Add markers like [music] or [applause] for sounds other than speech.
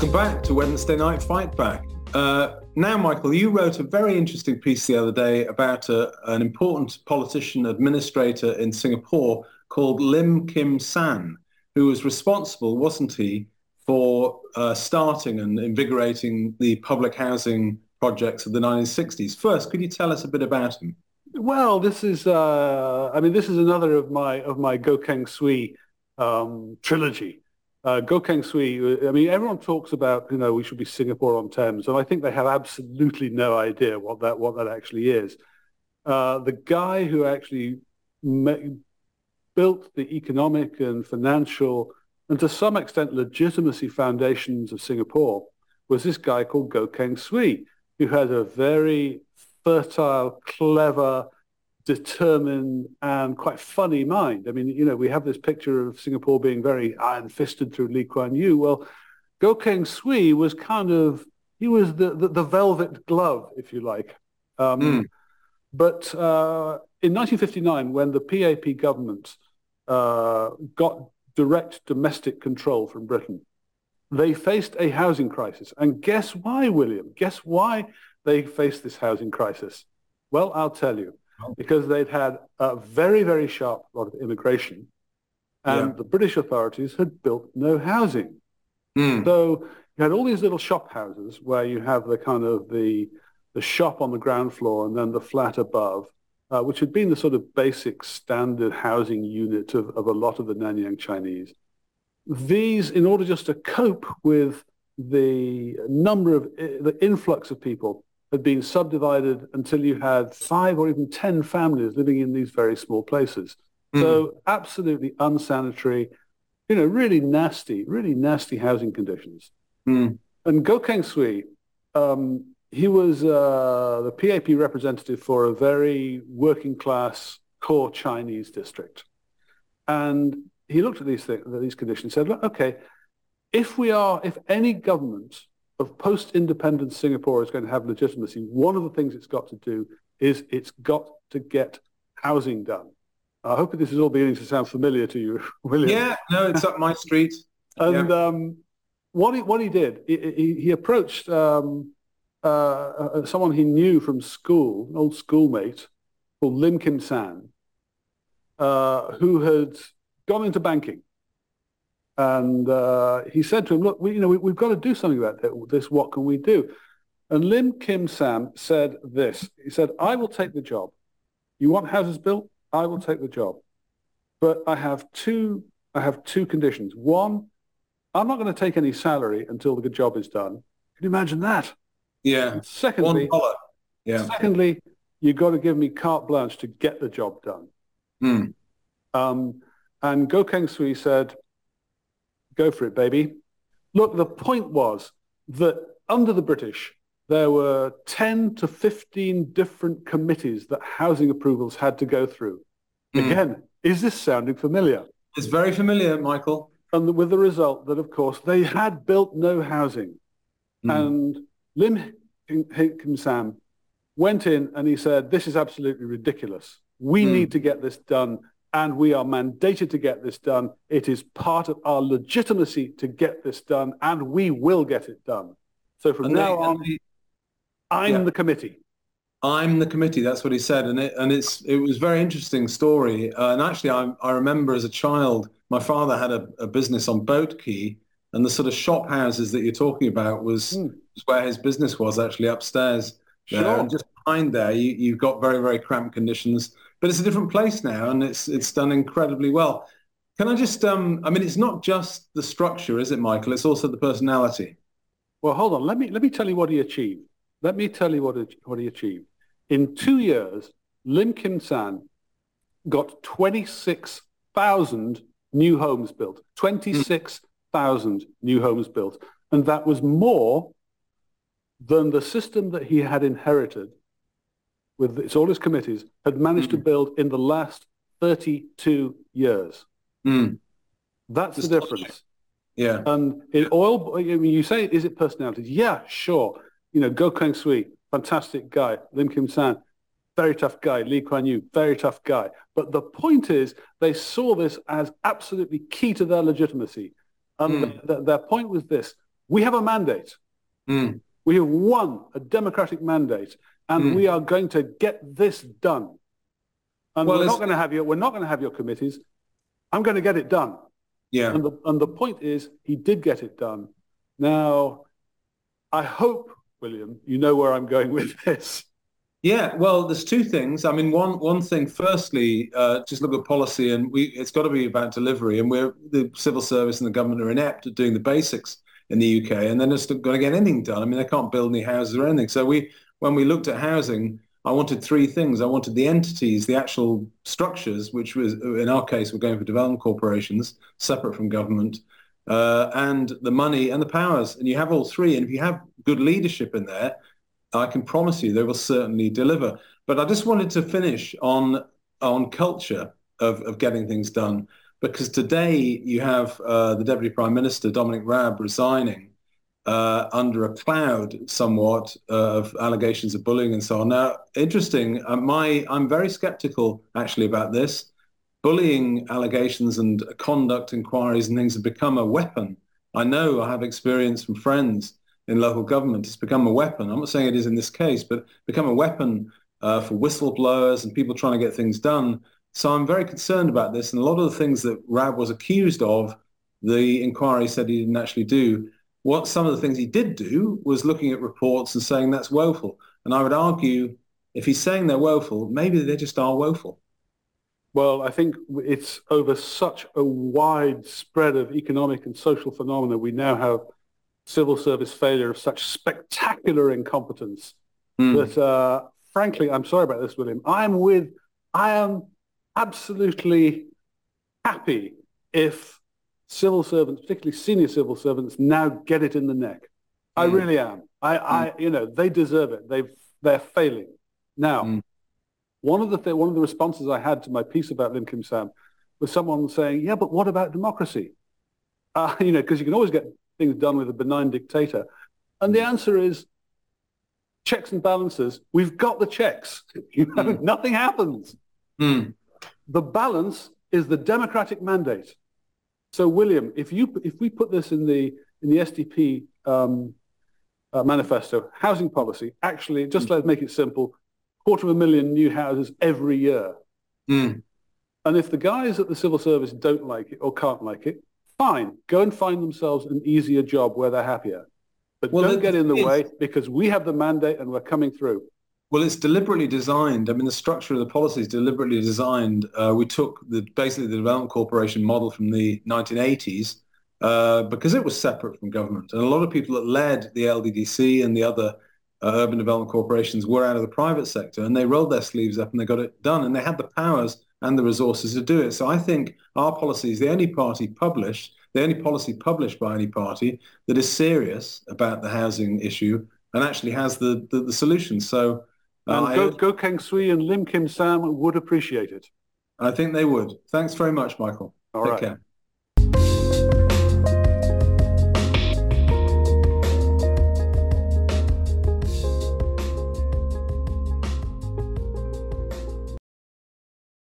Welcome back to Wednesday Night Fight Back. Uh, now, Michael, you wrote a very interesting piece the other day about a, an important politician administrator in Singapore called Lim Kim San, who was responsible, wasn't he, for uh, starting and invigorating the public housing projects of the 1960s. First, could you tell us a bit about him? Well, this is, uh, I mean, this is another of my of my Goh Keng Swee um, trilogy. Uh, Goh Keng Swee, I mean, everyone talks about, you know, we should be Singapore on Thames, and I think they have absolutely no idea what that what that actually is. Uh, the guy who actually built the economic and financial and to some extent legitimacy foundations of Singapore was this guy called Goh Keng Swee, who had a very fertile, clever, determined, and quite funny mind. I mean, you know, we have this picture of Singapore being very iron-fisted through Lee Kuan Yew. Well, Goh Gokeng Sui was kind of, he was the, the, the velvet glove, if you like. Um, mm. But uh, in 1959, when the PAP government uh, got direct domestic control from Britain, they faced a housing crisis. And guess why, William? Guess why they faced this housing crisis? Well, I'll tell you. Because they'd had a very, very sharp lot of immigration and yeah. the British authorities had built no housing. Mm. So you had all these little shop houses where you have the kind of the, the shop on the ground floor and then the flat above uh, which had been the sort of basic standard housing unit of, of a lot of the Nanyang Chinese. These, in order just to cope with the number of, the influx of people, had been subdivided until you had five or even 10 families living in these very small places. Mm. So absolutely unsanitary, you know, really nasty, really nasty housing conditions. Mm. And Goh Keng Swee um, he was uh, the PAP representative for a very working class core Chinese district. And he looked at these, things, these conditions and said, look, okay, if we are, if any government of post-independence Singapore is going to have legitimacy, one of the things it's got to do is it's got to get housing done. I hope this is all beginning to sound familiar to you, [laughs] William. Yeah, no, it's up my street. [laughs] and yeah. um, what he what he did, he, he, he approached um, uh, uh, someone he knew from school, an old schoolmate called Lim Kim San, uh, who had gone into banking. And uh, he said to him, look, we, you know, we, have got to do something about this. What can we do? And Lim Kim San said this. He said, I will take the job. You want houses built? I will take the job. But I have two, I have two conditions. One, I'm not going to take any salary until the job is done. Can you imagine that? Yeah. secondly, yeah. Secondly, you've got to give me carte blanche to get the job done. Mm. Um, and Goh Keng Swee said, go for it, baby. Look, the point was that under the British, there were 10 to 15 different committees that housing approvals had to go through. Mm. Again, is this sounding familiar? It's very familiar, Michael. And with the result that, of course, they had built no housing. Mm. And Lim Kim San went in and he said, this is absolutely ridiculous. We mm. need to get this done and we are mandated to get this done. It is part of our legitimacy to get this done and we will get it done. So from and now they, on, they, I'm yeah. the committee. I'm the committee. That's what he said, and it and it's it was a very interesting story. Uh, and actually, I I remember as a child, my father had a, a business on Boat Quay, and the sort of shop houses that you're talking about was, mm. was where his business was actually upstairs. Sure. There. And just behind there, you, you've got very, very cramped conditions. But it's a different place now, and it's it's done incredibly well. Can I just, um, I mean, it's not just the structure, is it, Michael? It's also the personality. Well, hold on. Let me let me tell you what he achieved. Let me tell you what what he achieved. In two years, Lim Kim San got 26,000 new homes built. 26 thousand new homes built. And that was more than the system that he had inherited with its, all his committees had managed mm. to build in the last 32 years. Mm. That's the difference. Yeah. And in oil, I mean, you say, is it personalities? Yeah, sure. You know, Goh Keng Swee, fantastic guy. Lim Kim San, very tough guy. Lee Kuan Yew, very tough guy. But the point is, they saw this as absolutely key to their legitimacy. And mm. th- their point was this. we have a mandate. Mm. We have won a democratic mandate, and Mm. we are going to get this done. And Well, we're not going to have your we're not going to have your committees. I'm going to get it done. Yeah. And the and the point is, he did get it done. Now, I hope, William, you know where I'm going with this. Yeah, well, there's two things. I mean, one one thing. Firstly, uh, just look at policy, and we it's got to be about delivery. And we're the civil service and the government are inept at doing the basics in the UK, and they're just not going to get anything done. I mean, they can't build any houses or anything. So we, when we looked at housing, I wanted three things. I wanted the entities, the actual structures, which was in our case, we're going for development corporations, separate from government, uh, and the money and the powers. And you have all three. And if you have good leadership in there, I can promise you they will certainly deliver. But I just wanted to finish on on culture of, of getting things done because today you have uh, the Deputy Prime Minister Dominic Raab resigning uh, under a cloud somewhat uh, of allegations of bullying and so on. Now, interesting. Uh, my I'm very sceptical actually about this. Bullying allegations and conduct inquiries and things have become a weapon. I know I have experience from friends in local government. It's become a weapon. I'm not saying it is in this case, but become a weapon uh, for whistleblowers and people trying to get things done. So I'm very concerned about this. And a lot of the things that Raab was accused of, the inquiry said he didn't actually do. What some of the things he did do was looking at reports and saying that's woeful. And I would argue if he's saying they're woeful, maybe they just are woeful. Well, I think it's over such a wide spread of economic and social phenomena. We now have civil service failure of such spectacular incompetence Mm. that, uh, frankly, I'm sorry about this, William. I'm with, I am absolutely happy if civil servants, particularly senior civil servants, now get it in the neck. I Mm. really am. I, I, you know, they deserve it. They've, they're failing. Now, Mm. one of the th- one of the responses I had to my piece about Lim Kim San was someone saying, "Yeah, but what about democracy?" Uh, [laughs] you know, because you can always get things done with a benign dictator, and the answer is checks and balances. We've got the checks. [laughs] You know, Mm. nothing happens. Mm. The balance is the democratic mandate. So, William, if you if we put this in the in the SDP um, uh, manifesto, housing policy, actually, just let's make it simple: quarter of a million new houses every year. Mm. And if the guys at the civil service don't like it or can't like it, fine, go and find themselves an easier job where they're happier. But Well, don't get in the way because we have the mandate and we're coming through. Well, it's deliberately designed. I mean, the structure of the policy is deliberately designed. Uh, we took the basically the development corporation model from the 1980s uh, because it was separate from government, and a lot of people that led the LDDC and the other uh, urban development corporations were out of the private sector, and they rolled their sleeves up and they got it done, and they had the powers and the resources to do it. So I think our policy is the only party published, the only policy published by any party that is serious about the housing issue and actually has the the, the solution. So. And Uh, Goh, Keng Swee and Lim Kim San would appreciate it. I think they would. Thanks very much, Michael. All Take right. care.